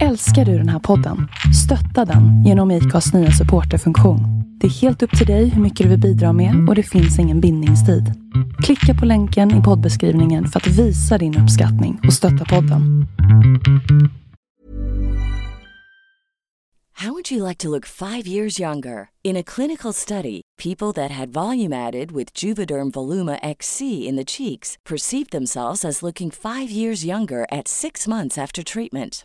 Älskar du den här podden? Stötta den genom IKAs nya supporterfunktion. Det är helt upp till dig hur mycket du vill bidra med och det finns ingen bindningstid. Klicka på länken i poddbeskrivningen för att visa din uppskattning och stötta podden. How would you like to look five years younger? In a clinical study, people that had volume added with Juvederm Voluma XC in the cheeks perceived themselves as looking five years younger at six months after treatment.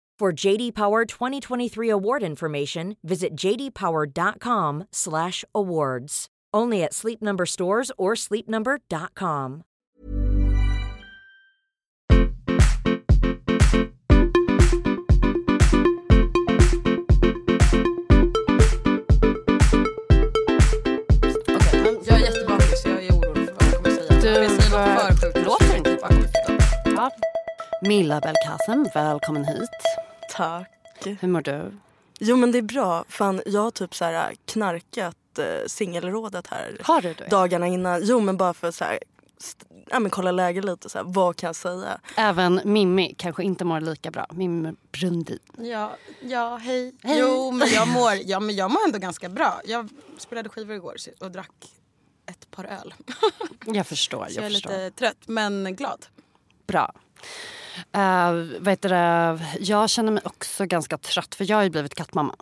For JD Power 2023 award information, visit jdpower.com/awards. Only at Sleep Number stores or sleepnumber.com. Okej, men jag är jättebakis så jag är orolig för vad jag kommer säga. Du, Om jag säger något för sjukt låter inte bara. Ja. Milla Belkacem, välkommen hit. Tack. Hur mår du? Jo men det är bra. Fan, jag har typ så här knarkat eh, singelrådet här Har du det? dagarna innan. Jo men bara för så här, st- ja, men kolla läget lite. Så här, vad kan jag säga? Även Mimmi kanske inte mår lika bra. Mimmi Brundin. Ja, ja hej. Hej. Jo, men jag, mår, ja, men jag mår ändå ganska bra. Jag spelade skivor igår och drack ett par öl. Jag förstår. Så Jag, jag är förstår. lite trött men glad. Bra. Uh, vet du, det, jag känner mig också ganska trött för jag har ju blivit kattmamma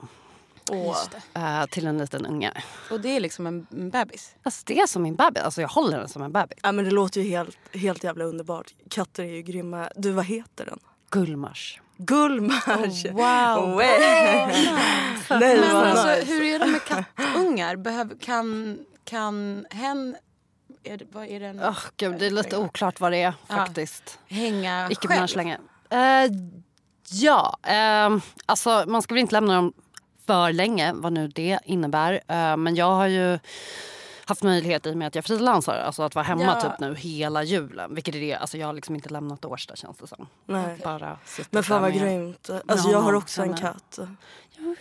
Åh. eh, till en liten unge. Och det är liksom en, en bebis. Alltså, det är som min bebis. Alltså, jag håller den som en bebis. Ja, men det låter ju helt, helt jävla underbart. Katter är ju grymma. Du vad heter den? Gullmars. Gullmars! wow. Way. Nej Men vad alltså, nice. hur är det med kattungar? Behöver, kan, kan hen... Är det, vad är den? Oh, gud, det är lite oklart vad det är faktiskt. Hänga Icke själv? länge. Uh, ja, ehm, alltså man ska väl inte lämna dem för länge, vad nu det innebär. Eh, men jag har ju haft möjlighet i och med att jag frilansar, alltså att vara hemma Ja. typ nu hela julen. Vilket är det, alltså jag har liksom inte lämnat Årsta känns det som. Nej. Bara Men fan vad grymt. Alltså jag har också en katt. Ja,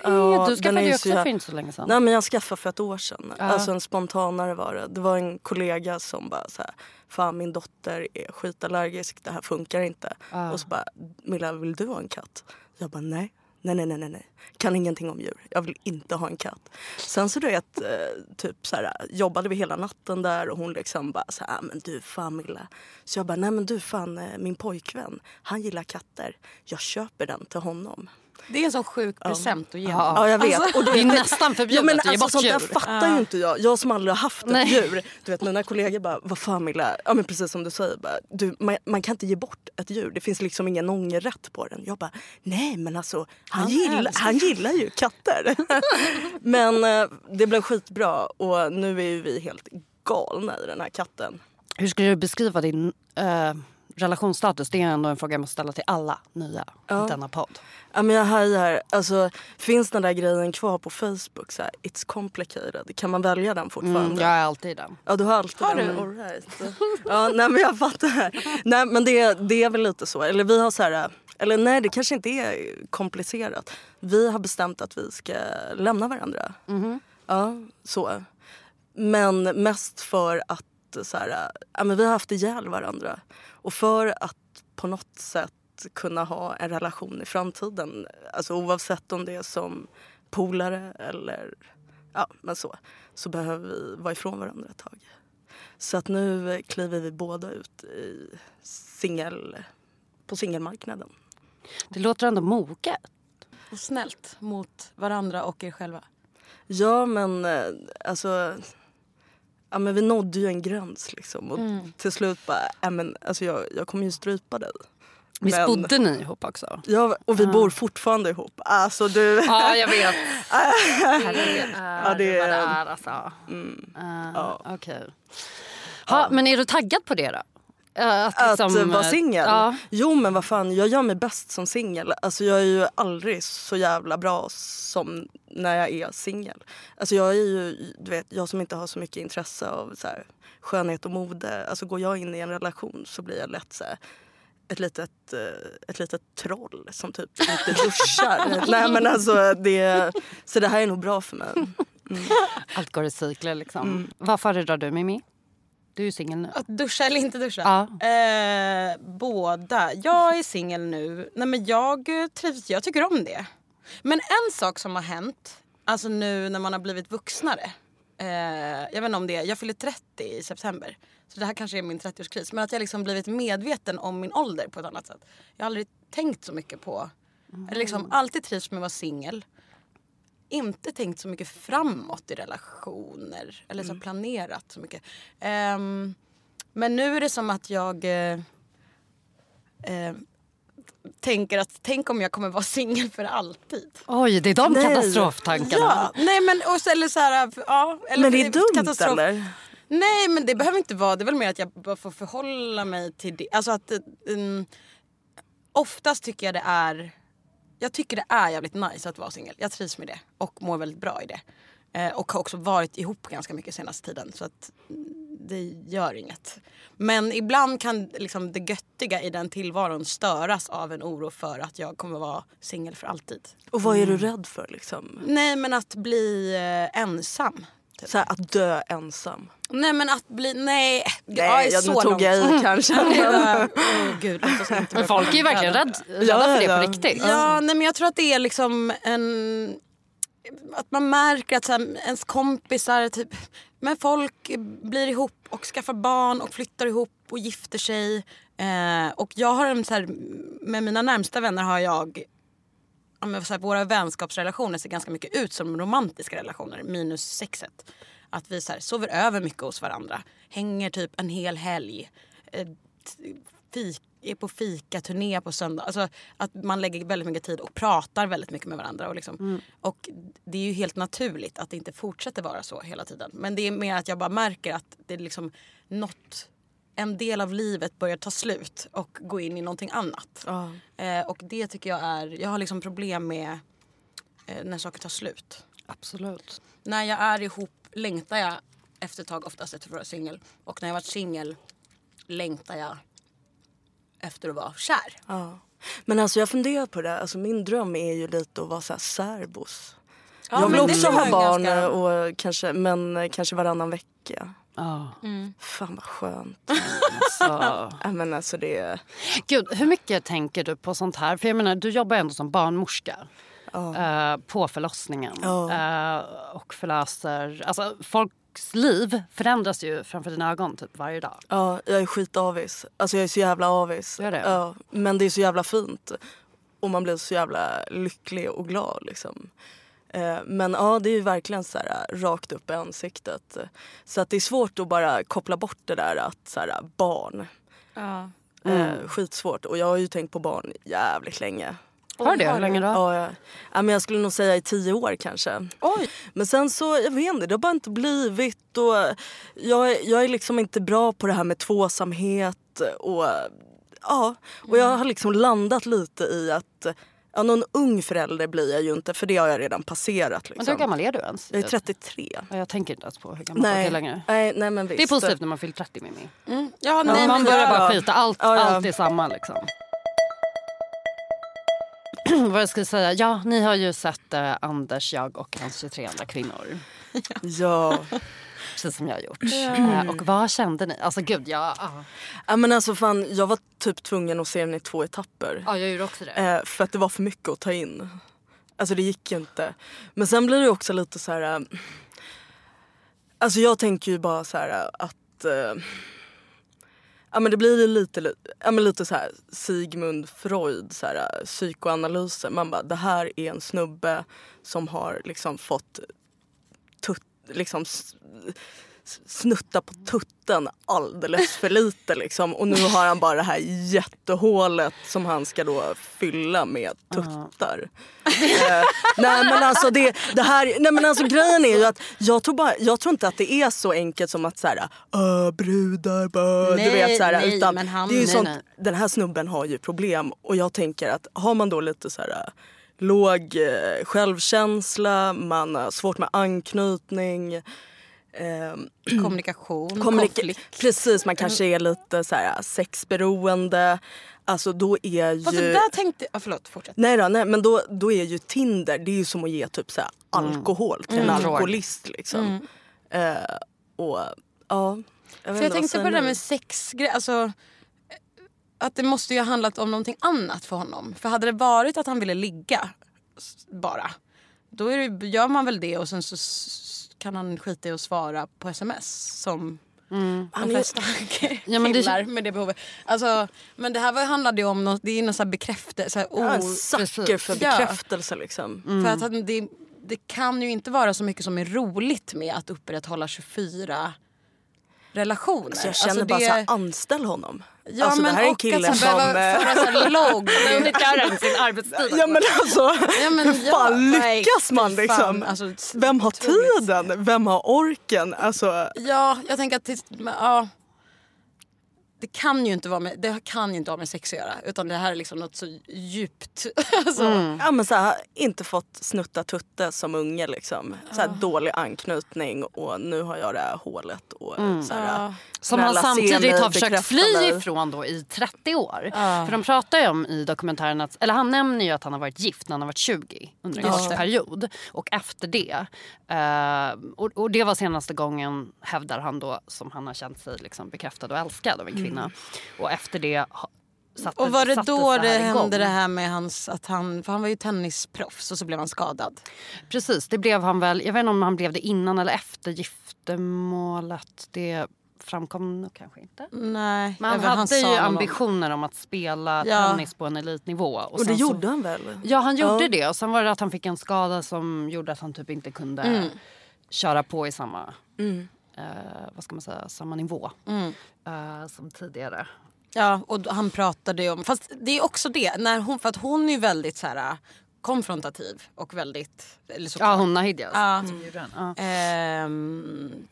Ja, du skaffade ju också så jä- för inte så länge sedan. Nej men jag skaffade för ett år sedan. Ja. Alltså en spontanare var det. Det var en kollega som bara så här, fan min dotter är skitallergisk, det här funkar inte. Ja. Och så bara, Milla vill du ha en katt? Jag bara nej. Nej, nej, nej, nej, nej. Kan ingenting om djur. Jag vill inte ha en katt. Sen så du vet, eh, typ så här, jobbade vi hela natten där och hon liksom bara så här, ah, men du fan Milla. Så jag bara, nej men du fan eh, min pojkvän, han gillar katter. Jag köper den till honom. Det är en sån sjuk present att ge Ja. Ja jag vet. Alltså, och du det är nästan förbjudet Ja, men att ge alltså, bort sånt där djur. fattar ju inte jag. Jag som aldrig har haft ett Nej. djur. Du vet mina kollegor bara, vad fan Milla, ja men precis som du säger, bara, du, man, man kan inte ge bort ett djur. Det finns liksom ingen ångerrätt på den. Jag bara, nej men alltså han, Han gillar, han gillar ju katter. men eh, det blev skitbra och nu är ju vi helt galna i den här katten. Hur skulle du beskriva din eh, relationsstatus? Det är ändå en fråga jag måste ställa till alla nya i denna podd. Ja men jag hajar. Alltså finns den där grejen kvar på Facebook? Så här, It's complicated. Kan man välja den fortfarande? Mm, jag är alltid den. Ja du har alltid Har den. du? All right. ja nej men jag fattar. Nej men det, det är väl lite så. Eller vi har så här. Eller nej det kanske inte är komplicerat. Vi har bestämt att vi ska lämna varandra. Ja så. Men mest för att så här, ja, men vi har haft ihjäl varandra. Och för att på något sätt kunna ha en relation i framtiden. Alltså oavsett om det är som polare eller ja, men så. Så behöver vi vara ifrån varandra ett tag. Så att nu kliver vi båda ut i singel, på singelmarknaden. Det låter ändå moget. Och snällt mot varandra och er själva. Ja men eh, alltså Ja men vi nådde ju en gräns liksom och Mm. till slut bara, ja, men, alltså jag, jag kommer ju strypa dig. Visst Men- bodde ni ihop också? Ja, och vi bor fortfarande ihop. Alltså du. Ja, jag vet. Herregud, Ja, det vad det är- är alltså. Mm. Uh, Ja. Okej. Ha, Men är du taggad på det då? Eh, Att liksom, vara eh, singel? Ja. Jo men vad fan, jag gör mig bäst som singel. Alltså jag är ju aldrig så jävla bra som när jag är singel. Alltså jag är ju, du vet, jag som inte har så mycket intresse av så här, skönhet och mode. Alltså går jag in i en relation så blir jag lätt så här, ett litet, eh, ett litet troll som typ inte duschar. Nej men alltså det, så det här är nog bra för mig. Allt går i cykler liksom. Mm. Vad föredrar du Mimmi? Du är ju singel nu. Att duscha eller inte duscha? Ja. Eh, båda. Jag är singel nu. Nej, men jag eh, trivs, jag tycker om det. Men en sak som har hänt, alltså nu när man har blivit vuxnare. Eh, jag vet inte om det, jag fyller 30 i september. Så det här kanske är min 30-årskris. Men att jag liksom blivit medveten om min ålder på ett annat sätt. Jag har aldrig tänkt så mycket på, eller liksom alltid trivs med att vara singel. Inte tänkt så mycket framåt i relationer. Eller så planerat så mycket. Ehm, men nu är det som att jag eh, eh, tänker att tänk om jag kommer vara singel för alltid. Oj, det är de Nej. katastroftankarna. Ja, nej men och så, eller så här, ja, eller Men det är dumt katastrof. eller? Nej men det behöver inte vara, det är väl mer att jag bara får förhålla mig till det. Alltså att um, oftast tycker jag det är, jag tycker det är jävligt nice att vara singel. Jag trivs med det och mår väldigt bra i det. Eh, och har också varit ihop ganska mycket senaste tiden så att mm, det gör inget. Men ibland kan liksom det göttiga i den tillvaron störas av en oro för att jag kommer vara singel för alltid. Och vad är du rädd för liksom? Nej men att bli eh, ensam. Typ. Så här, att dö ensam. Nej men att bli, nej. Nej, jag är ja, så nu tog långt. jag i kanske. men- Åh gud, Men folk är ju verkligen rädd, rädda Ja, för det ja. på riktigt. Ja, nej men jag tror att det är liksom en... Att man märker att så här, ens kompisar, typ, men folk blir ihop och skaffar barn och flyttar ihop och gifter sig. Eh, och jag har en så här, med mina närmsta vänner har jag ja, men så här, våra vänskapsrelationer ser ganska mycket ut som romantiska relationer minus sexet. Att vi så här, sover över mycket hos varandra, hänger typ en hel helg, eh, fik, är på fikaturné på söndag. Alltså att man lägger väldigt mycket tid och pratar väldigt mycket med varandra. Och, liksom, och det är ju helt naturligt att det inte fortsätter vara så hela tiden. Men det är mer att jag bara märker att det är liksom något, en del av livet börjar ta slut och gå in i någonting annat. Ja. Eh, och det tycker jag är, jag har liksom problem med eh, när saker tar slut. Absolut. När jag är ihop längtar jag efter ett tag oftast efter att vara singel. Och när jag varit singel längtar jag efter att vara kär. Ja. Men alltså jag funderar på det. Alltså min dröm är ju lite att vara så här särbos. Ja, jag vill också ha barn ganska- och kanske, men kanske varannan vecka. Ja. Fan vad skönt. Så. ja, men alltså det... Gud, hur mycket tänker du på sånt här? För jag menar, du jobbar ändå som barnmorska. eh, på förlossningen. Ja. Eh, och förlöser... Alltså, folks liv förändras ju framför dina ögon typ varje dag. Ja, jag är skitavis. Alltså jag är så jävla avis. Är det? Ja, men det är så jävla fint. Och man blir så jävla lycklig och glad liksom. Eh, Men ja, det är ju verkligen så här, rakt upp i ansiktet. Så att det är svårt att bara koppla bort det där att så här, barn. Ja. Eh, skitsvårt. Och jag har ju tänkt på barn jävligt länge. Har du det? Hur länge då? Ja, ja. men jag skulle nog säga i tio år kanske. Oj! Men sen så, jag vet inte, det har bara inte blivit. Och jag, är- jag är liksom inte bra på det här med tvåsamhet. Och, ja, och jag har liksom landat lite i att ja, någon ung förälder blir jag ju inte för det har jag redan passerat. Men Liksom. hur gammal är du ens? Jag är 33. Ja, Jag tänker inte ens på hur gammal folk är Nej, längre. nej, nej men visst. Det är positivt när man fyllt 30 Mimmi. Mm. Ja, Nej, nej, man men börjar jag, bara skita. Allt, Ja, ja. allt är samma liksom. Vad jag skulle säga? Ja, ni har ju sett eh, Anders, jag och hans 23 andra kvinnor. Ja. precis som jag har gjort. Eh, Och vad kände ni? Alltså gud, jag, ja. Ja, men alltså fan, jag var typ tvungen att se den i två etapper. ja, jag gjorde också det. Eh, för att det var för mycket att ta in. Alltså det gick ju inte. Men sen blir det också lite så här... eh, Alltså jag tänker ju bara så här att... Ja men det blir lite, li- ja, men lite så här Sigmund Freud, så här, psykoanalyser. Man bara, det här är en snubbe som har liksom fått liksom snutta på tutten alldeles för lite liksom. Och nu har han bara det här jättehålet som han ska då fylla med tuttar. Eh, nej men alltså det, det här, nej men alltså grejen är ju att jag tror, bara, jag tror inte att det är så enkelt som att såhär, uh, brudar, bö, du vet såhär. nej, utan han- det är ju nej, sånt, nej. den här snubben har ju problem och jag tänker att har man då lite så här äh, låg eh, självkänsla, man har svårt med anknytning. ehm, Kommunikation, kommunika- konflikt. Precis, man kanske är lite så här sexberoende. Alltså då är ju... Det där tänkte... Ja, förlåt, fortsätt. Nej då, nej men då, då är ju Tinder det är ju som att ge typ så här alkohol till en Mm. alkoholist liksom. Eh, och ja. Jag, jag tänkte på det där med sexgrejer. Alltså, att det måste ju ha handlat om någonting annat för honom. För hade det varit att han ville ligga bara. Då det, gör man väl det och sen så kan han skita i att svara på sms. Som Han de flesta Ja, men det- killar med det behovet. Alltså, men det här var, handlade ju om något, det är någon sån här bekräftelse. Så här, Ja, en oh, sucker för Ja. bekräftelse liksom. För att han, det, det kan ju inte vara så mycket som är roligt med att upprätthålla 24 relationer. Så jag känner Alltså, bara det- så här, anställ honom. Ja, alltså men det här är en kille att som... behöva eh, föra så logg. sin arbetstid. Ja men alltså, Ja, men hur ja, fan nej, lyckas man liksom? fan, alltså, Vem har tiden? Vem har orken? Alltså, Ja, jag tänker att ja, det kan ju inte vara med, det kan ju inte ha med sex att göra. Utan det här är liksom något så djupt. alltså, ja, men så här, inte fått snutta tutte som unge liksom. Så här, Dålig anknytning och nu har jag det här hålet. Och, så här, Ja. Som han samtidigt har försökt fly mig. ifrån då i 30 år. För de pratar ju om i dokumentären att, eller han nämner ju att han har varit gift när han har varit 20 under en kort period. Och efter det, eh, och, och det var senaste gången hävdar han då som han har känt sig liksom bekräftad och älskad av en kvinna. Och efter det satte, Och var det då det igång. hände det här med hans, att han, för han var ju tennisproffs och så blev han skadad. Precis, det blev han väl. Jag vet inte om han blev det innan eller efter giftermålet. Det framkom nog kanske inte. Nej. Men han hade sa ju ambitioner om att spela Ja. tennis på en elitnivå. Och, Och det sen så- gjorde han väl? Ja han gjorde Ja. det och sen var det att han fick en skada som gjorde att han typ inte kunde Mm. köra på i samma, Mm. Eh, vad ska man säga, samma nivå Mm. eh, som tidigare. Ja, och han pratade ju om... Fast det är också det, när hon, för att hon är ju väldigt så här konfrontativ och väldigt... Eller så Ja hon Nahidja Ja. Ja. Ehm,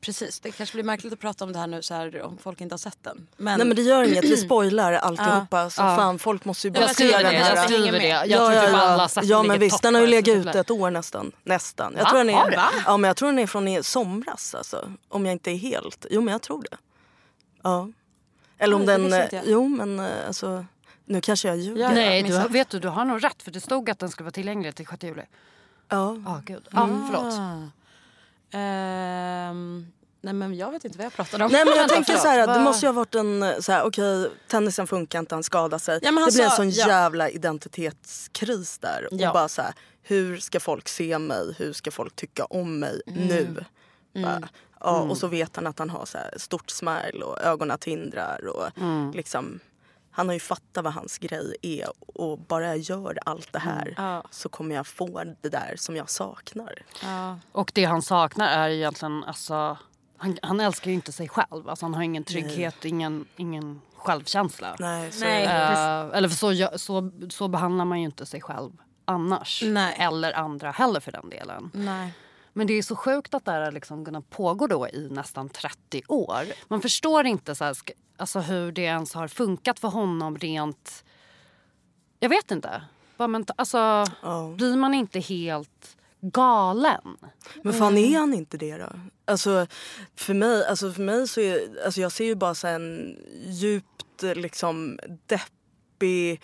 precis, det kanske blir märkligt att prata om det här nu så här, om folk inte har sett den. Men, Nej men det gör inget, vi spoilar alltihopa. Så Ja. fan folk måste ju bara Jag se skriver den det, här. jag skriver det. med. Jag tror typ alla har sett ja men visst den har ju legat ute ett år nästan. nästan. Jag Va? tror den är, ja men jag tror den är från i somras alltså. Om jag inte är helt, jo men jag tror det. Ja. Eller om det den, jo men eh, alltså nu kanske jag ljuger. Ja, Nej du, har- vet du, du har nog rätt för det stod att den skulle vara tillgänglig till 6 juli. Ja. Ja gud. Ja, förlåt. Ehm, nej men jag vet inte vad jag pratade om. Nej men jag tänker förlåt, så här, det måste ju ha varit en så här, okej tennisen funkar inte, han skadar sig. Ja, han det blir en sån ja. jävla identitetskris där. Ja. Och bara så här, hur ska folk se mig? Hur ska folk tycka om mig Mm. nu? Bara, ja, Och så vet han att han har så här stort smile och ögonen tindrar. Och Mm. liksom, han har ju fattat vad hans grej är och bara jag gör allt det här Mm. Ja. så kommer jag få det där som jag saknar. Ja. Och det han saknar är egentligen, alltså, han, han älskar ju inte sig själv. Alltså, han har ingen trygghet, ingen, ingen självkänsla. Nej, så Nej. Eh, eller för så, så, så behandlar man ju inte sig själv annars. Nej. Eller andra heller för den delen. Nej. Men det är så sjukt att det här har liksom kunnat pågå då i nästan 30 år. Man förstår inte så här, alltså hur det ens har funkat för honom rent... Jag vet inte. Menta- alltså, Ja. Blir man inte helt galen? Men fan är han inte det då? Alltså för mig, alltså för mig så är, alltså jag ser ju bara så en djupt liksom deppig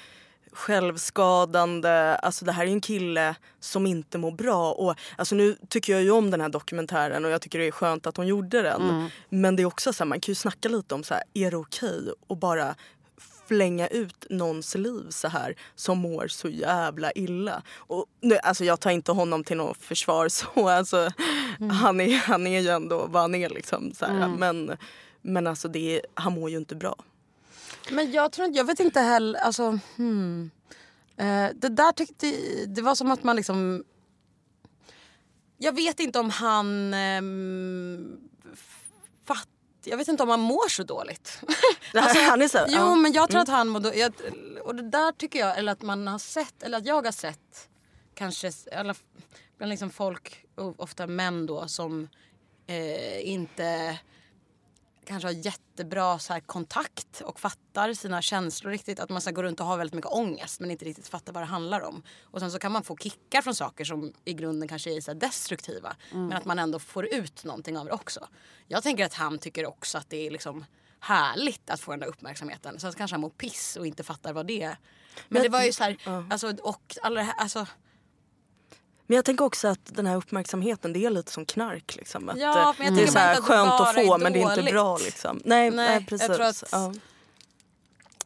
självskadande. Alltså det här är en kille som inte mår bra. Och, alltså nu tycker jag ju om den här dokumentären och jag tycker det är skönt att hon gjorde den. Men det är också så här, man kan ju snacka lite om så här, är det okej att bara flänga ut någons liv så här som mår så jävla illa. Och, nu, alltså jag tar inte honom till något försvar så. Alltså, han, är, han är ju ändå vad han är liksom. Så här. Men, men alltså det han mår ju inte bra. Men jag tror inte, jag vet inte heller, alltså hmm. eh, Det där tyckte, det var som att man liksom Jag vet inte om han ehm, fatt, jag vet inte om han mår så dåligt. Här, han är så Jo ja. men jag tror att han mår dåligt. Och det där tycker jag, eller att man har sett, eller att jag har sett kanske, eller bland liksom folk, ofta män då som eh, inte kanske har jättebra så här, kontakt och fattar sina känslor riktigt. Att man ska gå runt och ha väldigt mycket ångest men inte riktigt fattar vad det handlar om. Och sen så kan man få kickar från saker som i grunden kanske är så här, destruktiva. Men att man ändå får ut någonting av det också. Jag tänker att han tycker också att det är liksom härligt att få den där uppmärksamheten. Sen kanske han mår piss och inte fattar vad det är. Men det var ju så här, alltså, och alla det här, alltså Men jag tänker också att den här uppmärksamheten det är lite som knark. Liksom. Att, Ja, eh, men jag det är så här skönt att är få men det är inte bra. Liksom. Nej, Nej, nej, jag precis. tror att- ja.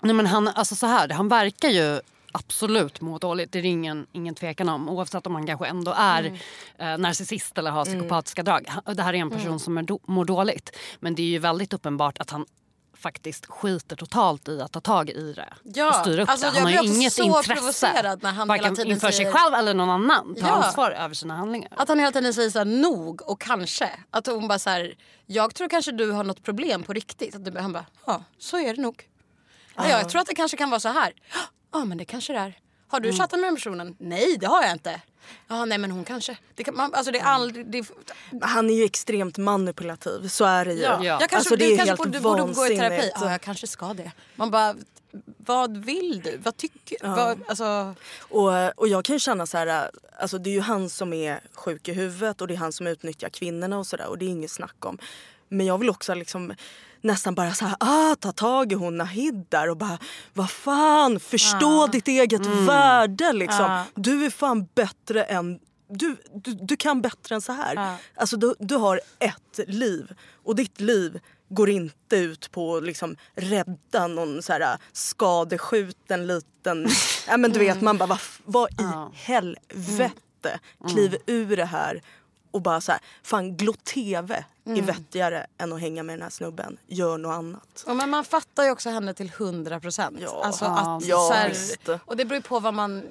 Nej, men han, alltså så här, han verkar ju absolut må dåligt. Det är ingen, ingen tvekan om. Oavsett om han kanske ändå är Mm. eh, narcissist eller har psykopatiska drag. Han- Det här är en person som är do, mår dåligt. Men det är ju väldigt uppenbart att han faktiskt skiter totalt i att ta tag i det Ja, och styra upp alltså det. jag Han har ju inget så intresse, när han hela varken tiden inför sig säger- själv eller någon annan, ta Ja. ansvar över sina handlingar. Att han hela tiden säger så här, nog och kanske. Att hon bara så här, jag tror kanske du har något problem på riktigt. Att du, han bara, ja så är det nog. Ja, jag tror att det kanske kan vara så här. Ja men det kanske det är. Har Mm. du chattat med den personen? Nej det har jag inte. Ja nej men hon kanske. Det kan, man, alltså det är aldrig... Det, Han är ju extremt manipulativ, så är det ju. ja. Jag kanske, Alltså, det du är kanske helt borde, borde gå i terapi. Ja jag kanske ska det. Man bara, vad vill du? Vad tycker vad, alltså, Och, och jag kan ju känna så här, alltså det är ju han som är sjuk i huvudet och det är han som utnyttjar kvinnorna och sådär och det är inget snack om. Men jag vill också liksom nästan bara så här, ah, ta tag i hon Nahid där och bara vad fan förstå ditt eget värde liksom. Ja. Du är fan bättre än du, du, du kan bättre än så här. Alltså du, du har ett liv och ditt liv går inte ut på att liksom rädda någon så här skadeskjuten liten... ja, men du vet, man bara vad, vad i Ja. helvete kliv ur det här och bara så här, fan glå tv är vettigare än att hänga med den här snubben. Gör något annat. Ja, men man fattar ju också henne till 100 procent. Ja. Alltså Ja, att, ja, så här, och det beror ju på vad man...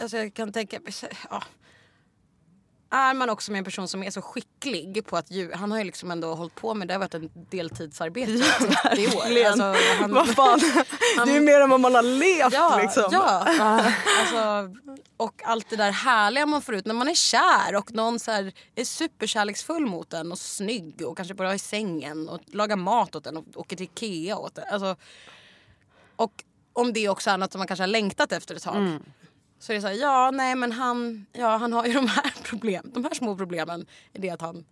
Alltså jag kan tänka... Ja. Är man också med en person som är så skicklig på att ljuga. Han har ju liksom ändå hållit på med det. har varit en deltidsarbete i 30 år. Alltså, han, Vad fan, det är ju mer än vad man har levt Ja, liksom. ja. Alltså, och allt det där härliga man får ut när man är kär och någon så här är superkärleksfull mot en och snygg och kanske bra i sängen och lagar mat åt en och åker till Ikea åt en. Alltså, och om det också är något som man kanske har längtat efter ett tag. Så är det så här, ja nej men han, ja, han har ju de här problemen. De här små problemen är det att han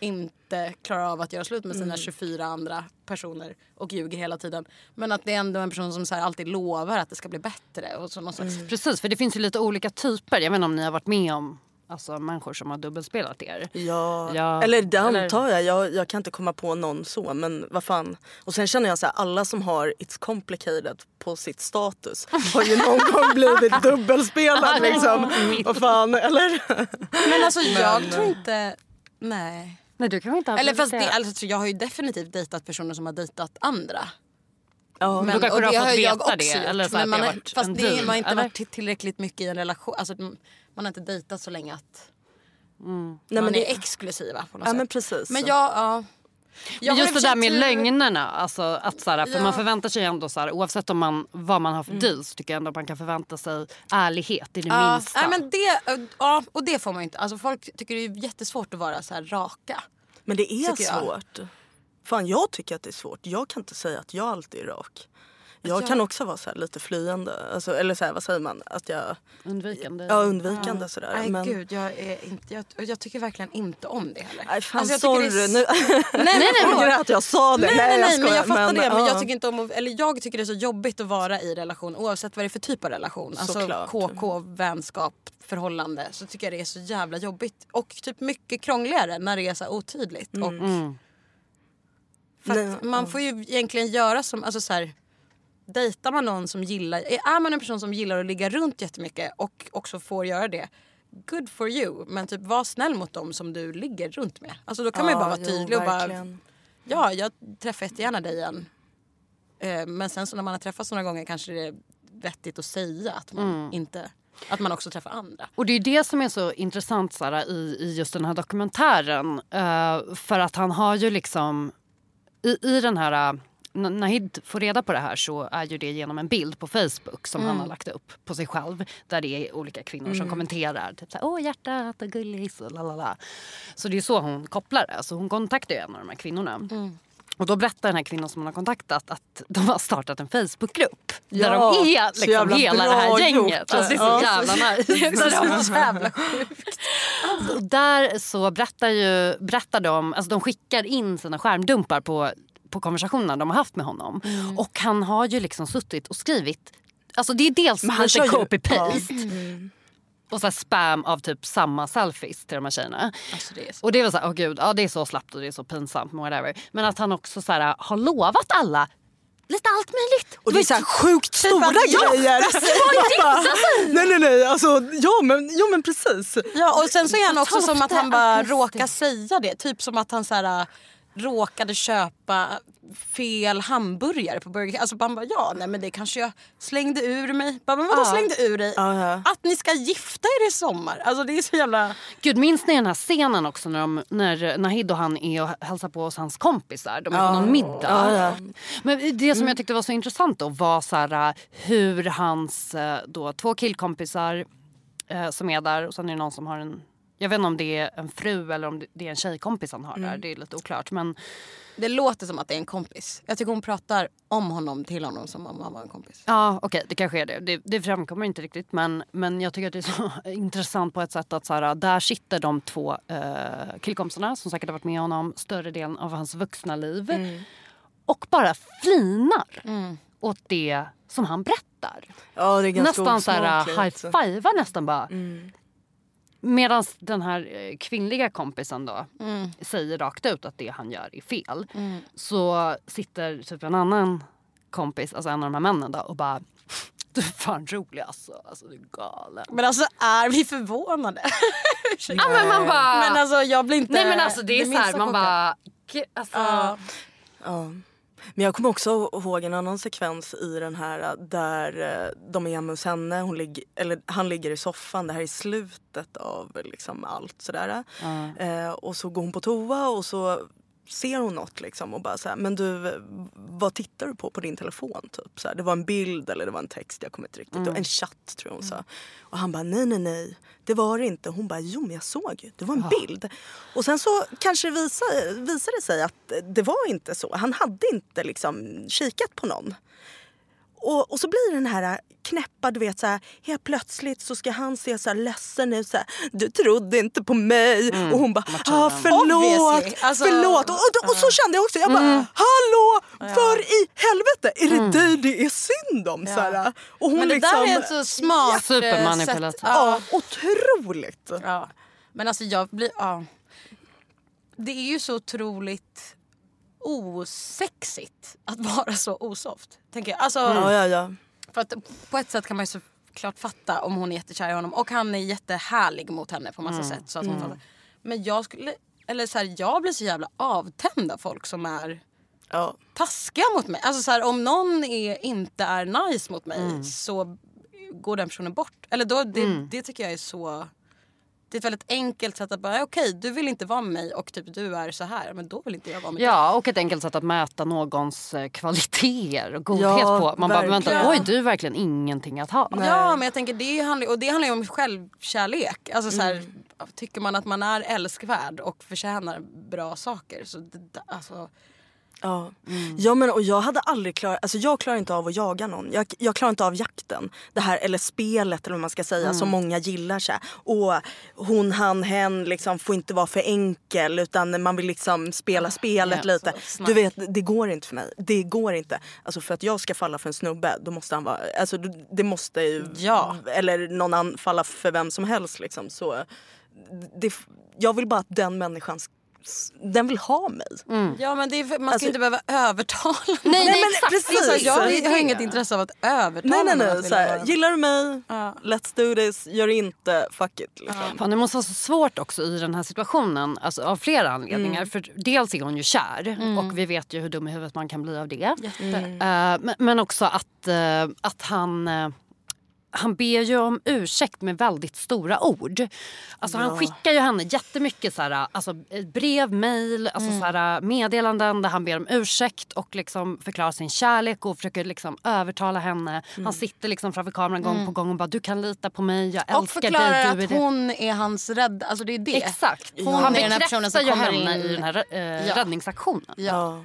inte klarar av att göra slut med sina 24 andra personer och ljuger hela tiden. Men att det är ändå en person som så alltid lovar att det ska bli bättre. Och så slags, Precis, för det finns ju lite olika typer. Jag vet inte om ni har varit med om alltså, människor som har dubbelspelat er. Ja, Ja, eller det eller- antar jag. jag. Jag kan inte komma på någon så men vad fan. Och sen känner jag så här, alla som har It's complicated på sitt status har ju någon gång blivit dubbelspelad liksom. Vad fan, eller? men alltså jag tror inte... Nej. Nej, du kan inte Eller fast det, alltså, jag har ju definitivt dejtat personer som har dejtat andra. Ja, Då kanske och du har fått veta också det, gjort, eller så men man det har varit fast det, deal, man har inte eller? varit till- tillräckligt mycket i en relation. Alltså, man har inte dejtat så länge att Nej, man men är det, exklusiva på något ja sätt. men precis. Men jag, ja. Jag Men just det där med tur- lögnerna. Alltså, att, så här, för Ja. Man förväntar sig ändå, så här, oavsett om man, vad man har för deals, tycker jag ändå att man kan förvänta sig ärlighet i det Ja, minsta. nej, men det, ja, och det får man ju inte. Alltså, folk tycker det är jättesvårt att vara så här raka. Men det är tycker jag. Fan jag tycker att det är svårt. Jag kan inte säga att jag alltid är rak. Jag Ja. kan också vara så här lite flyende. Alltså, eller så här, vad säger man? Att jag, Undvikande. ja, undvikande sådär. Nej men, gud, jag, är inte, jag, jag tycker verkligen inte om det heller. Nej fan Alltså, jag tycker sorry. det är Nu, Nej, nej, jag förlåt. att jag sa det. Nej, nej, nej, jag men jag fattar det. Men ja. jag tycker, inte om, att- eller jag tycker det är så jobbigt att vara i relation oavsett vad det är för typ av relation. Alltså Såklart. KK, vänskap, förhållande. Så tycker jag det är så jävla jobbigt. Och typ mycket krångligare när det är så otydligt. Och Mm. Nej, man får ju egentligen göra som, alltså så här, dejtar man någon som gillar, är man en person som gillar att ligga runt jättemycket och också får göra det. Good for you. Men typ var snäll mot dem som du ligger runt med. Alltså då kan man ju bara vara jo, tydlig och bara. Ja, jag träffar jättegärna dig igen. Eh, Men sen så när man har träffats några gånger kanske det är vettigt att säga att man inte att man också träffar andra. Och det är det som är så intressant Sara, i, i just den här dokumentären. Eh, för att han har ju liksom... I, i den här... N- Nahid får reda på det här så är ju det genom en bild på Facebook som han har lagt upp på sig själv. Där det är olika kvinnor som kommenterar. Typ såhär, åh hjärtat och gullis och lalala. Så det är så hon kopplar det. Så hon kontaktar ju en av de här kvinnorna. Och då berättar den här kvinnan som hon har kontaktat att de har startat en Facebookgrupp. där Ja, de är så liksom hela det här gänget. Alltså, det är så jävla nice. Det var så jävla sjukt. Och där så berättar, ju, berättar de, alltså de skickar in sina skärmdumpar på, på konversationerna de har haft med honom. Mm. Och han har ju liksom suttit och skrivit, alltså det är dels Men han lite copy-paste. Och så här spam av typ samma selfies till de här tjejerna. Alltså det är så. Och det var så här, åh gud, ja, det är så slappt och det är så pinsamt. men Whatever. Men att han också så här, har lovat alla lite allt möjligt. Och det är så här sjukt stora ja, grejer. Nej nej nej, alltså, ja, men, ja men precis. Ja och sen så är han också som att han bara råkar säga det. Typ som att han så här, råkade köpa fel hamburgare på Burger King. Alltså man bara ja nej men det kanske jag slängde ur mig. Bara, men vadå Ja. slängde ur dig? Ja. Att ni ska gifta er i sommar. Alltså det är så jävla... Gud, minns ni den här scenen också när, de, när Nahid och han är och hälsar på hos hans kompisar? De är på någon middag. Ja. Men det som jag tyckte var så intressant då var så här, hur hans eh, då, två killkompisar eh, som är där och sen är det någon som har en jag vet inte om det är en fru eller om det- är en tjejkompis han har där. Det är lite oklart. Men Det låter som att det är en kompis. Jag tycker hon pratar om honom till honom som om han var en kompis. Ja, okej, det kanske är det. det. Det framkommer inte riktigt. Men, men jag tycker att det är så intressant på ett sätt att så här, där sitter de två eh, killkompisarna som säkert har varit med honom större delen av hans vuxna liv. Och bara flinar åt det som han berättar. Ja, nästan så här high-fivar nästan bara. Medan den här eh, kvinnliga kompisen då säger rakt ut att det han gör är fel. Så sitter typ en annan kompis, alltså en av de här männen då och bara du är fan rolig alltså. alltså du är galen. Men alltså är vi förvånade? Ja men man bara... Men alltså jag blir inte... nej men alltså det är så här, man bara... Alltså, Ja. Ja. Men jag kommer också ihåg en annan sekvens i den här där eh, de är hemma hos henne. Hon ligger, eller han ligger i soffan. Det här är slutet av liksom allt sådär. Eh, och så går hon på toa och så ser hon något liksom och bara så här, men du vad tittar du på på din telefon? Typ så här, det var en bild eller det var en text, jag kommer inte riktigt ihåg. En chatt tror jag hon sa. Och han bara nej nej nej det var det inte. Hon bara jo men jag såg ju, det var en bild. Och sen så kanske visade, visade det sig att det var inte så. Han hade inte liksom kikat på någon. Och, och så blir den här knäppa, du vet så här, helt plötsligt så ska han se så här ledsen ut så här, du trodde inte på mig och hon bara, ah, förlåt. Alltså- förlåt. Och, och, och så kände jag också, jag bara, hallå, för i helvete, är det dig det är synd om? Så här. Och hon Men det liksom, där är ett så smart Supermanipulativt. ja, otroligt. Ja. Men alltså jag blir... Ja. Det är ju så otroligt osexigt att vara så osoft. Tänker jag. Alltså, Ja, ja, ja. För att på ett sätt kan man ju såklart fatta om hon är jättekär i honom och han är jättehärlig mot henne på massa sätt. Så att hon fattar. Men jag skulle... Eller så här, jag blir så jävla avtänd av folk som är ja. taskiga mot mig. Alltså så här, om någon är, inte är nice mot mig så går den personen bort. Eller då, det, det tycker jag är så... Det är ett väldigt enkelt sätt att bara, okej du vill inte vara med mig och typ du är så här men då vill inte jag vara med dig. Ja, och ett enkelt sätt att mäta någons eh, kvaliteter och godhet Ja, på. Man bara, verkligen. vänta, oj du är verkligen ingenting att ha. Ja men jag tänker det handlar, och det handlar ju om självkärlek. Alltså så här, Tycker man att man är älskvärd och förtjänar bra saker så det, alltså, Ja. ja men och jag hade aldrig klarat, alltså jag klarar inte av att jaga någon. Jag, jag klarar inte av jakten. Det här, eller spelet eller vad man ska säga som många gillar. Så här. Och hon, han, hen liksom får inte vara för enkel utan man vill liksom spela spelet ja, lite. Du vet det går inte för mig. Det går inte. Alltså för att jag ska falla för en snubbe då måste han vara, alltså det måste ju, Ja. eller någon annan falla för vem som helst liksom. Så det, jag vill bara att den människan den vill ha mig. Ja men det är, för- man ska Alltså- inte behöva övertala någon. Nej, nej, men precis. Här, jag Det är har inget intresse av att övertala Nej nej nej, så här, gillar du mig? Ja. Let's do this, gör inte, fuck it. Liksom. Fan, det måste vara så svårt också i den här situationen alltså, av flera anledningar. För dels är hon ju kär och vi vet ju hur dum i huvudet man kan bli av det. Eh, men, men också att, eh, att han... eh, han ber ju om ursäkt med väldigt stora ord. Alltså Han skickar ju henne jättemycket så här, alltså, brev, mejl, alltså, så här, meddelanden där han ber om ursäkt och liksom förklarar sin kärlek och försöker liksom övertala henne. Han sitter liksom framför kameran gång på gång och bara du kan lita på mig, jag Och älskar förklarar dig. Du är att det. hon är hans rädd, alltså det är det. Exakt. Hon han är den här personen bekräftar som ju kommer henne in. i den här eh, Ja. räddningsaktionen. Ja.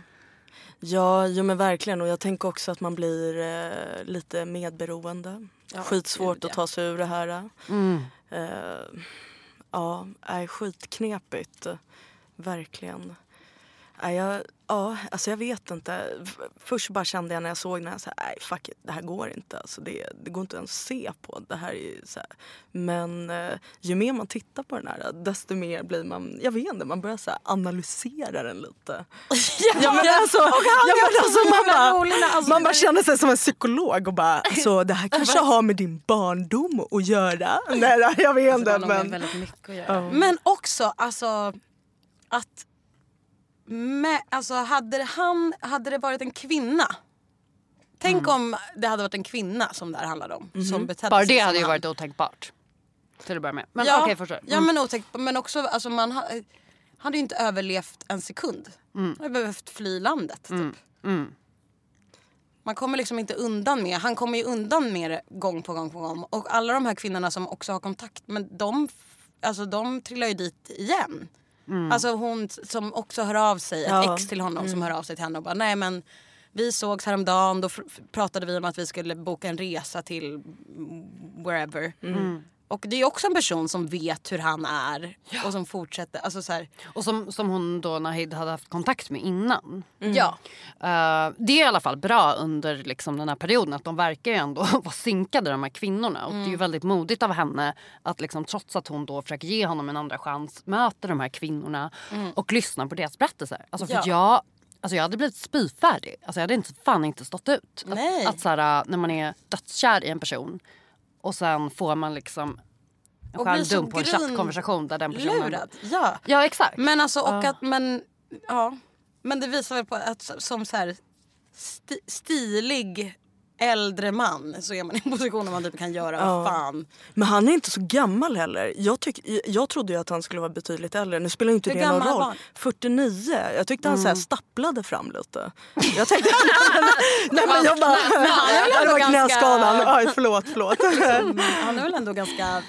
Ja, jo, men verkligen. Och jag tänker också att man blir eh, lite medberoende. Ja, Skitsvårt gud, ja. att ta sig ur det här. Mm. Eh, ja, är skitknepigt. Verkligen. Jag, ja, alltså jag vet inte. Först bara kände jag när jag såg den här, så här nej fuck it, det här går inte. Alltså det, det går inte ens att se på. Det här är ju så här. Men eh, ju mer man tittar på den här desto mer blir man, jag vet inte, man börjar så här analysera den lite. ja, men alltså, ja, men alltså, man, bara, alltså, man bara känner sig som en psykolog och bara, så det här kanske har med din barndom att göra. Nej, jag vet Alltså, det inte. med Men, väldigt mycket att göra. Men också alltså att med, alltså, hade, han, hade det varit en kvinna Tänk om det hade varit en kvinna som det här handlade om. Som betedde Bara det hade ju han. varit otänkbart. Till att börja med. Men ja, okej. Ja Mm. men otäckt. Men också alltså, man ha, hade ju inte överlevt en sekund. Mm. Man hade behövt fly landet typ. Man kommer liksom inte undan med, han kommer ju undan med det gång på gång på gång. Och alla de här kvinnorna som också har kontakt med de, alltså de trillar ju dit igen. Alltså hon som också hör av sig, ett Ja. ex till honom som hör av sig till henne och bara nej men vi sågs häromdagen, då pratade vi om att vi skulle boka en resa till wherever. Och det är också en person som vet hur han är och som fortsätter. Alltså så här, Och som, som hon då Nahid hade haft kontakt med innan. Ja. Eh, det är i alla fall bra under liksom, den här perioden att de verkar ju ändå vara synkade de här kvinnorna. Och det är ju väldigt modigt av henne att liksom, trots att hon då försöker ge honom en andra chans möter de här kvinnorna och lyssnar på deras berättelser. Alltså, för Ja. jag, alltså, jag hade blivit spyfärdig. Alltså, jag hade inte, fan inte stått ut. Nej. Att, att så här, när man är dödskär i en person och sen får man liksom en skärmdump på en chattkonversation där den personen... Lurad. Ja. Ja exakt. Men alltså och Ja. att men ja. Men det visar väl på att som- som så här sti, stilig äldre man så är man i en position där man typ kan göra Ja. vad fan. men han är inte så gammal heller. Jag, tyck, jag trodde ju att han skulle vara betydligt äldre. Nu spelar inte Hur det någon var roll. han? 49. Jag tyckte han så här stapplade fram lite. Jag tänkte... Nej men jag bara... är väl Ja, det var ganska- knäskadan. Aj, förlåt, förlåt. Han är väl ändå ganska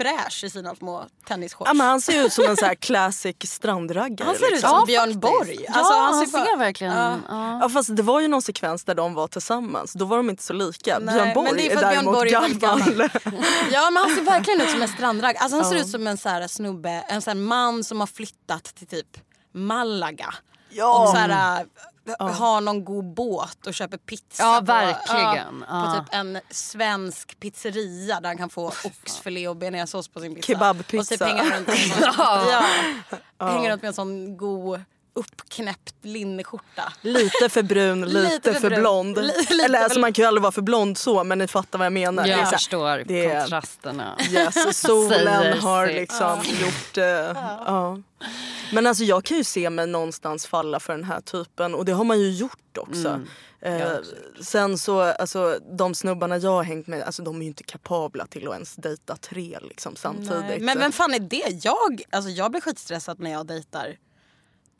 fräsch i sina små tennisshorts. Ja, men han ser ut som en så här classic strandraggare. han ser ut liksom. som Björn Borg. Ja, Alltså, han, han ser, ser bara- verkligen... Ja. Ja. Ja fast det var ju någon sekvens där de var tillsammans. Då var de inte så lika. Nej, Björn men Borg det är är, för att Björn däremot Borg är gammal. Ja men han ser verkligen ut som en strandragg. Alltså han ser ut som en så här snubbe, en så här man som har flyttat till typ Malaga. Ja. Och så här, äh, har någon god båt och köper pizza. Ja, på- verkligen. ja, på Ja. typ en svensk pizzeria där han kan få oxfilé och bearnaisesås på sin pizza. Kebabpizza. Och typ hänger runt med sån, ja. hänger runt med en sån god uppknäppt linneskjorta. Lite för brun, lite, Lite för för, brun. blond. Li- lite Eller alltså man kan ju aldrig vara för blond så men ni fattar vad jag menar. Det är Jag förstår det är- kontrasterna. Yes, solen har liksom gjort... Uh, ja. Men alltså jag kan ju se mig någonstans falla för den här typen och det har man ju gjort också. Mm. Eh, sen så, alltså de snubbarna jag har hängt med, alltså de är ju inte kapabla till att ens dejta tre liksom samtidigt. Nej. Men vem fan är det? Jag, alltså jag blir skitstressad när jag dejtar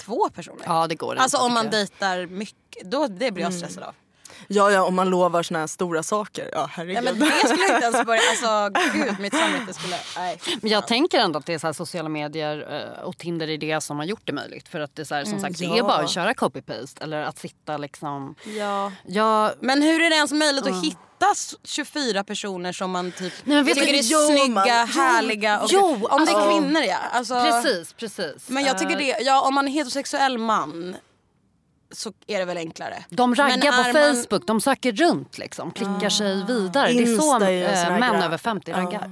två personer. Ja det går inte. Alltså om man dejtar mycket, då, det blir jag stressad av. Ja, ja, om man lovar såna här stora saker. Ja, herregud. Ja, men det skulle jag inte ens börja... Alltså gud, mitt samvete skulle... Nej. Men jag tänker ändå att det är så här sociala medier eh, och Tinder är det som har gjort det möjligt. För att det är så här, som sagt, det är ja. bara att köra copy-paste eller att sitta liksom... Ja. Jag, Men hur är det ens möjligt att hitta s- 24 personer som man typ Nej, men vet tycker du- är Jo, snygga, man- härliga? Och, jo, om det är alltså- kvinnor ja. Alltså, precis, precis. Men jag tycker Eh, det, ja, om man är heterosexuell man så är det väl enklare. De raggar på är man- Facebook, de söker runt liksom, klickar sig vidare. det är så Insta här män över 50 raggar.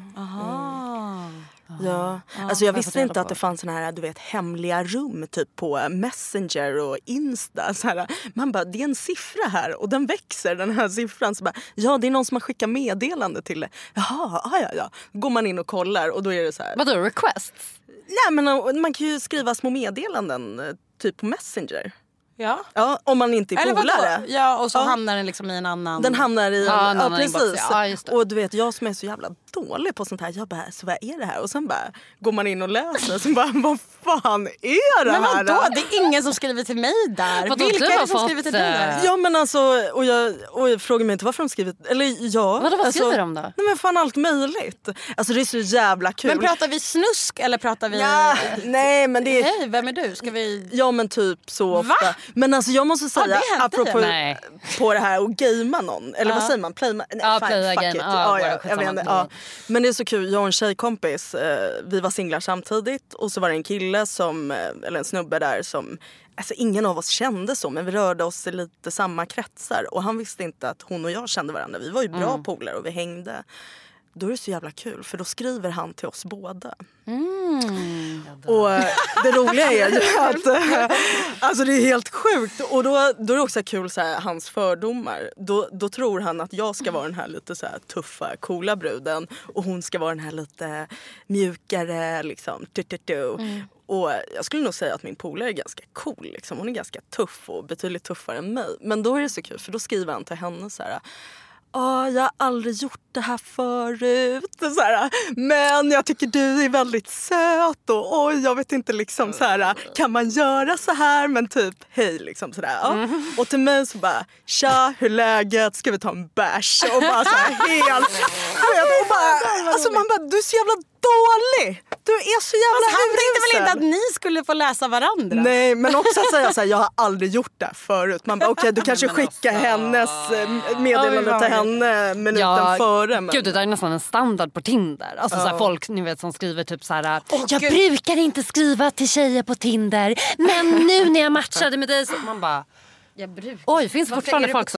Ja. Alltså jag jag visste inte att det fanns såna här du vet, hemliga rum typ på Messenger och Insta. Så här, man bara, det är en siffra här och den växer den här siffran. Så bara, ja, det är någon som har skickat meddelande till det. Jaha, ah, ja, ja. Går man in och kollar och då är det så här. Vadå requests? Nej, men man kan ju skriva små meddelanden eh, typ på Messenger. Ja. Ja, om man inte är Eller vadå? polare. Ja, och så Ja. hamnar den liksom i en annan... Den hamnar i... Ja, en annan inbox, precis. ja. Ja, just det. Och du vet, jag som är så jävla dålig på sånt här. Jag bara, så vad är det här? Och sen bara går man in och läser. Så bara, vad fan är det Men här? vadå? Det är ingen som skriver till mig där. Vadå, Vilka du är det som skriver till dig? där? eh, Ja men alltså, och jag, och jag frågar mig inte varför de skrivit, eller ja. Vadå, vad alltså, skriver de då? Nej men fan allt möjligt. Alltså det är så jävla kul. Men pratar vi snusk eller pratar vi... ja, Nej men det är, Hej, vem är du? Ska vi... ja men typ så ofta. Va? Men alltså jag måste säga, det hände apropå Nej. på det här att gamea någon, eller vad säger man? Play, nej, Ja, fine, playa fuck game. it. Ja, jag vet ja. Men det är så kul, jag och en tjejkompis, eh, vi var singlar samtidigt och så var det en kille som, eh, eller en snubbe där som Alltså ingen av oss kände så men vi rörde oss i lite samma kretsar och han visste inte att hon och jag kände varandra. Vi var ju bra polare och vi hängde. Då är det så jävla kul för då skriver han till oss båda. Och eh, det roliga är ju att eh, alltså det är helt sjukt. Och då, då är det också kul så här, hans fördomar. Då, då tror han att jag ska vara den här lite så här, tuffa, coola bruden och hon ska vara den här lite mjukare liksom. Tu, tu, tu. Och jag skulle nog säga att min polare är ganska cool. Liksom. Hon är ganska tuff och betydligt tuffare än mig. Men då är det så kul för då skriver han till henne så här "Ja, jag har aldrig gjort det här förut. Så här, men jag tycker du är väldigt söt och oj, jag vet inte liksom så här, kan man göra så här? Men typ hej liksom sådär. Ja. Och till mig så bara, tja hur är läget? Ska vi ta en bärs? Och bara så här helt, du vet, och bara, alltså man bara, du är så jävla dålig. Du är så jävla Fast han tänkte väl inte urusel." att ni skulle få läsa varandra? Nej men också att säga såhär, jag har aldrig gjort det här förut. Man bara okej du kanske skickar hennes eh, meddelande till henne minuten före. Men... Gud det där är nästan en standard på Tinder. Alltså så här, folk ni vet som skriver typ så här. jag gud. brukar inte skriva till tjejer på Tinder men nu när jag matchade med dig så man bara Jag brukar. oj finns det Varför fortfarande folk som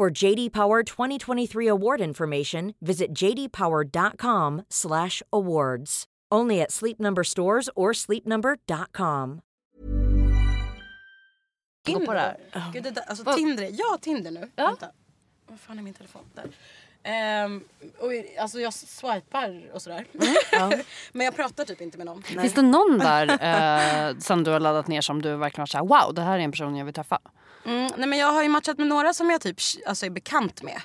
For JD Power 2023 award information, visit jdpower.com/awards. Only at Sleep Number stores or sleepnumber.com. går på det här. Gud, det där, alltså Tinder, ja Tinder nu. Vänta. Vad fan är min telefon? Där. Ehm, och, alltså jag swipar och sådär. Men jag pratar typ inte med någon. Finns det någon där eh, som du har laddat ner som du verkligen har såhär wow det här är en person jag vill träffa? Mm, nej men jag har ju matchat med några som jag typ alltså, är bekant med.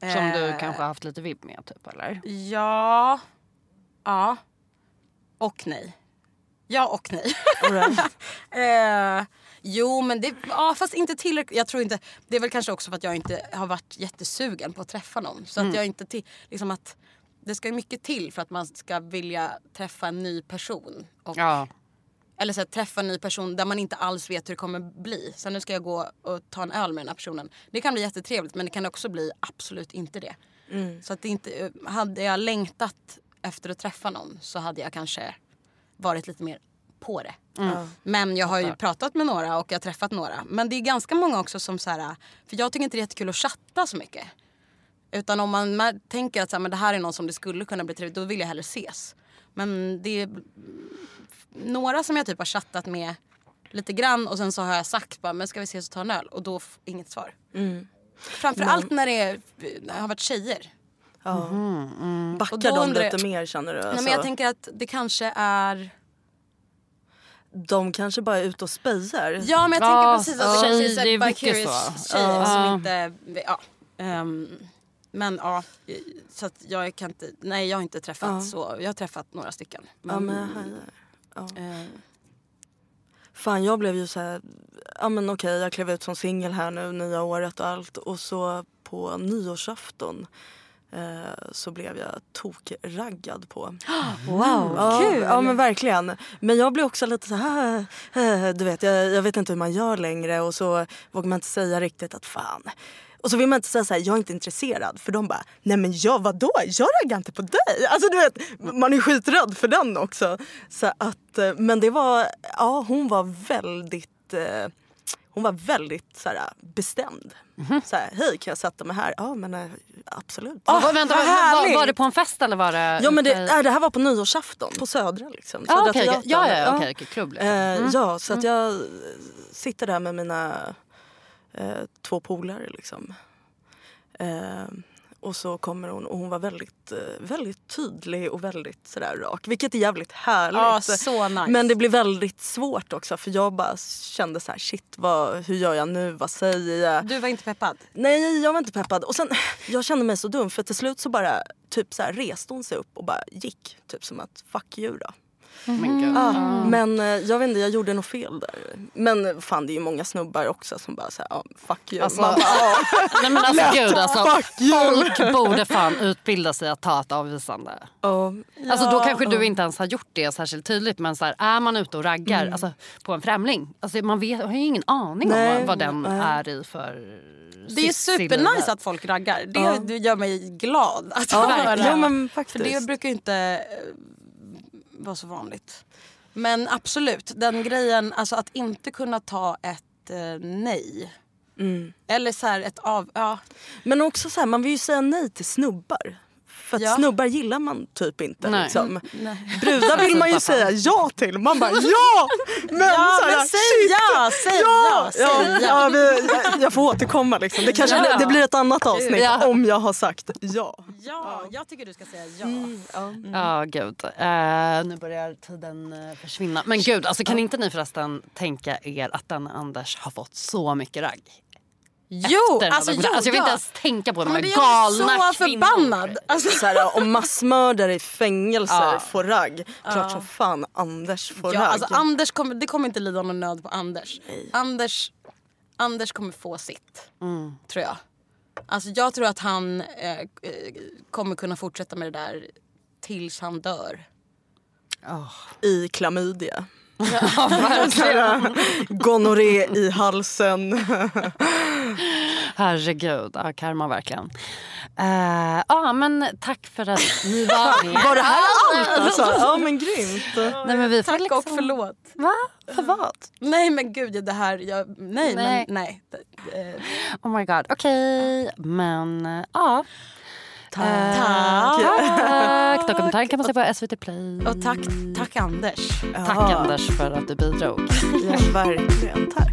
Som du Eh. kanske har haft lite vibb med typ eller? Ja. Ja. Och nej. Ja och nej. eh, jo men det, ja, fast inte tillräckligt. Jag tror inte, det är väl kanske också för att jag inte har varit jättesugen på att träffa någon. Så att jag inte till, liksom att det ska mycket till för att man ska vilja träffa en ny person. Och, Ja. Eller så här, träffa en ny person där man inte alls vet hur det kommer bli. Så nu ska jag gå och ta en öl med den här personen. Det kan bli jättetrevligt men det kan också bli absolut inte det. Så att det inte, hade jag längtat efter att träffa någon så hade jag kanske varit lite mer på det. Men jag har ju pratat med några och jag har träffat några. Men det är ganska många också som så här, för jag tycker inte det är jättekul att chatta så mycket. Utan om man tänker att så här, men det här är någon som det skulle kunna bli trevligt, då vill jag hellre ses. Men det är några som jag typ har chattat med lite grann och sen så har jag sagt bara, men ska vi ses och ta en öl? Och då inget svar. Framförallt när det är, när det har varit tjejer. Ja. Och Backar då de lite mer känner du? Nej, Alltså, men jag tänker att det kanske är... De kanske bara är ute och spejar. Ja men jag Ja, tänker precis att det tjej, kanske är, det mycket vicarious så. tjejer Ja. som inte... Ja, ehm, men ja, så att jag kan inte... Nej jag har inte träffat Ja. så. Jag har träffat några stycken. Ja, men hajar. Ja. eh, Fan jag blev ju så här, ja men okej jag klev ut som singel här nu nya året och allt och så på nyårsafton så blev jag tokraggad på. wow, Ja, kul! ja men verkligen. Men jag blev också lite så här, eh, du vet jag, jag vet inte hur man gör längre och så vågar man inte säga riktigt att fan. Och så vill man inte säga så här, jag är inte intresserad för de bara, nej men jag vadå, jag raggar inte på dig. Alltså du vet, man är skiträdd för den också. Så att, eh, men det var, ja hon var väldigt eh, hon var väldigt så här, bestämd. Så här, hej kan jag sätta mig här? Ja men eh, absolut. Ah, vänta, vad var, var, det på en fest eller var det? Ja men det, i- äh, det här var på nyårsafton på Södra liksom. Ja, Södra okej, Teatern. ja, ja, ja, okej, okej, klubb liksom. Eh, Ja så att jag sitter där med mina eh, två polare liksom. Eh, och så kommer hon och hon var väldigt, eh, väldigt tydlig och väldigt sådär rak. Vilket är jävligt härligt. Ja, så nice. Men det blir väldigt svårt också för jag bara kände så här: shit vad, hur gör jag nu, vad säger jag? Du var inte peppad? Nej jag var inte peppad. Och sen, jag kände mig så dum för till slut så bara typ så här, reste hon sig upp och bara gick. Typ som att fuck you då. Men gud. Ja, Men eh, jag vet inte, jag gjorde nog fel där. Men fan det är ju många snubbar också som bara säger ja fuck you. Alltså, bara, ja. Nej men alltså gud alltså. Fuck you. Folk borde fan utbilda sig att ta ett avvisande. Ja. Alltså då kanske du inte ens har gjort det särskilt tydligt men så här, är man ute och raggar Mm. alltså, på en främling, alltså, man vet, har ju ingen aning om Nej, vad, vad den nej. är i för Det är supernice att folk raggar. Det, Ja. det gör mig glad att Ja, höra. ja men För faktiskt. det brukar ju inte vara så vanligt. Men absolut, den grejen, alltså att inte kunna ta ett eh, nej. Mm. Eller så här ett av... Ja. Men också så här, man vill ju säga nej till snubbar. För att Ja. snubbar gillar man typ inte. Nej. Liksom. Nej. Brudar vill man ju säga ja till. Man bara ja! Men, Ja, så här, men säg shit. ja! Säg ja! Säg Ja, ja! ja, vi, jag, jag får återkomma liksom. Det, kanske Ja. blir, det blir ett annat avsnitt Ja. om jag har sagt ja. Ja, jag tycker du ska säga ja. ja. Ja gud, Eh, nu börjar tiden eh, försvinna. Men gud, alltså, kan inte ni förresten tänka er att den Anders har fått så mycket ragg? Jo, Efter alltså, jo, alltså jag vill ja. inte ens tänka på de här det gör mig galna så kvinnorna. förbannad. Alltså, Så här, om massmördare i fängelser Ja. får ragg, klart som fan Anders får ja, ragg. alltså Anders kommer, det kommer inte lida någon nöd på Anders. Anders. Anders kommer få sitt, tror jag. Alltså jag tror att han eh, eh, kommer kunna fortsätta med det där tills han dör. I klamydia. Ja, verkligen. Gonorré i halsen. Herregud, ja, karma verkligen. Eh, Ja men tack för att ni var med. Var det här allt alltså? Ja men grymt. Nej, men vi får Tack liksom... och förlåt. Va? För vad? Nej men gud det här, jag, nej, Nej. men nej. Oh my god, okej. Men eh, ja. Tack. Tack! Dokumentären kan man se på SVT Play. Och tack, tack Anders. Tack Anders för att du bidrog. Ja, verkligen. Tack.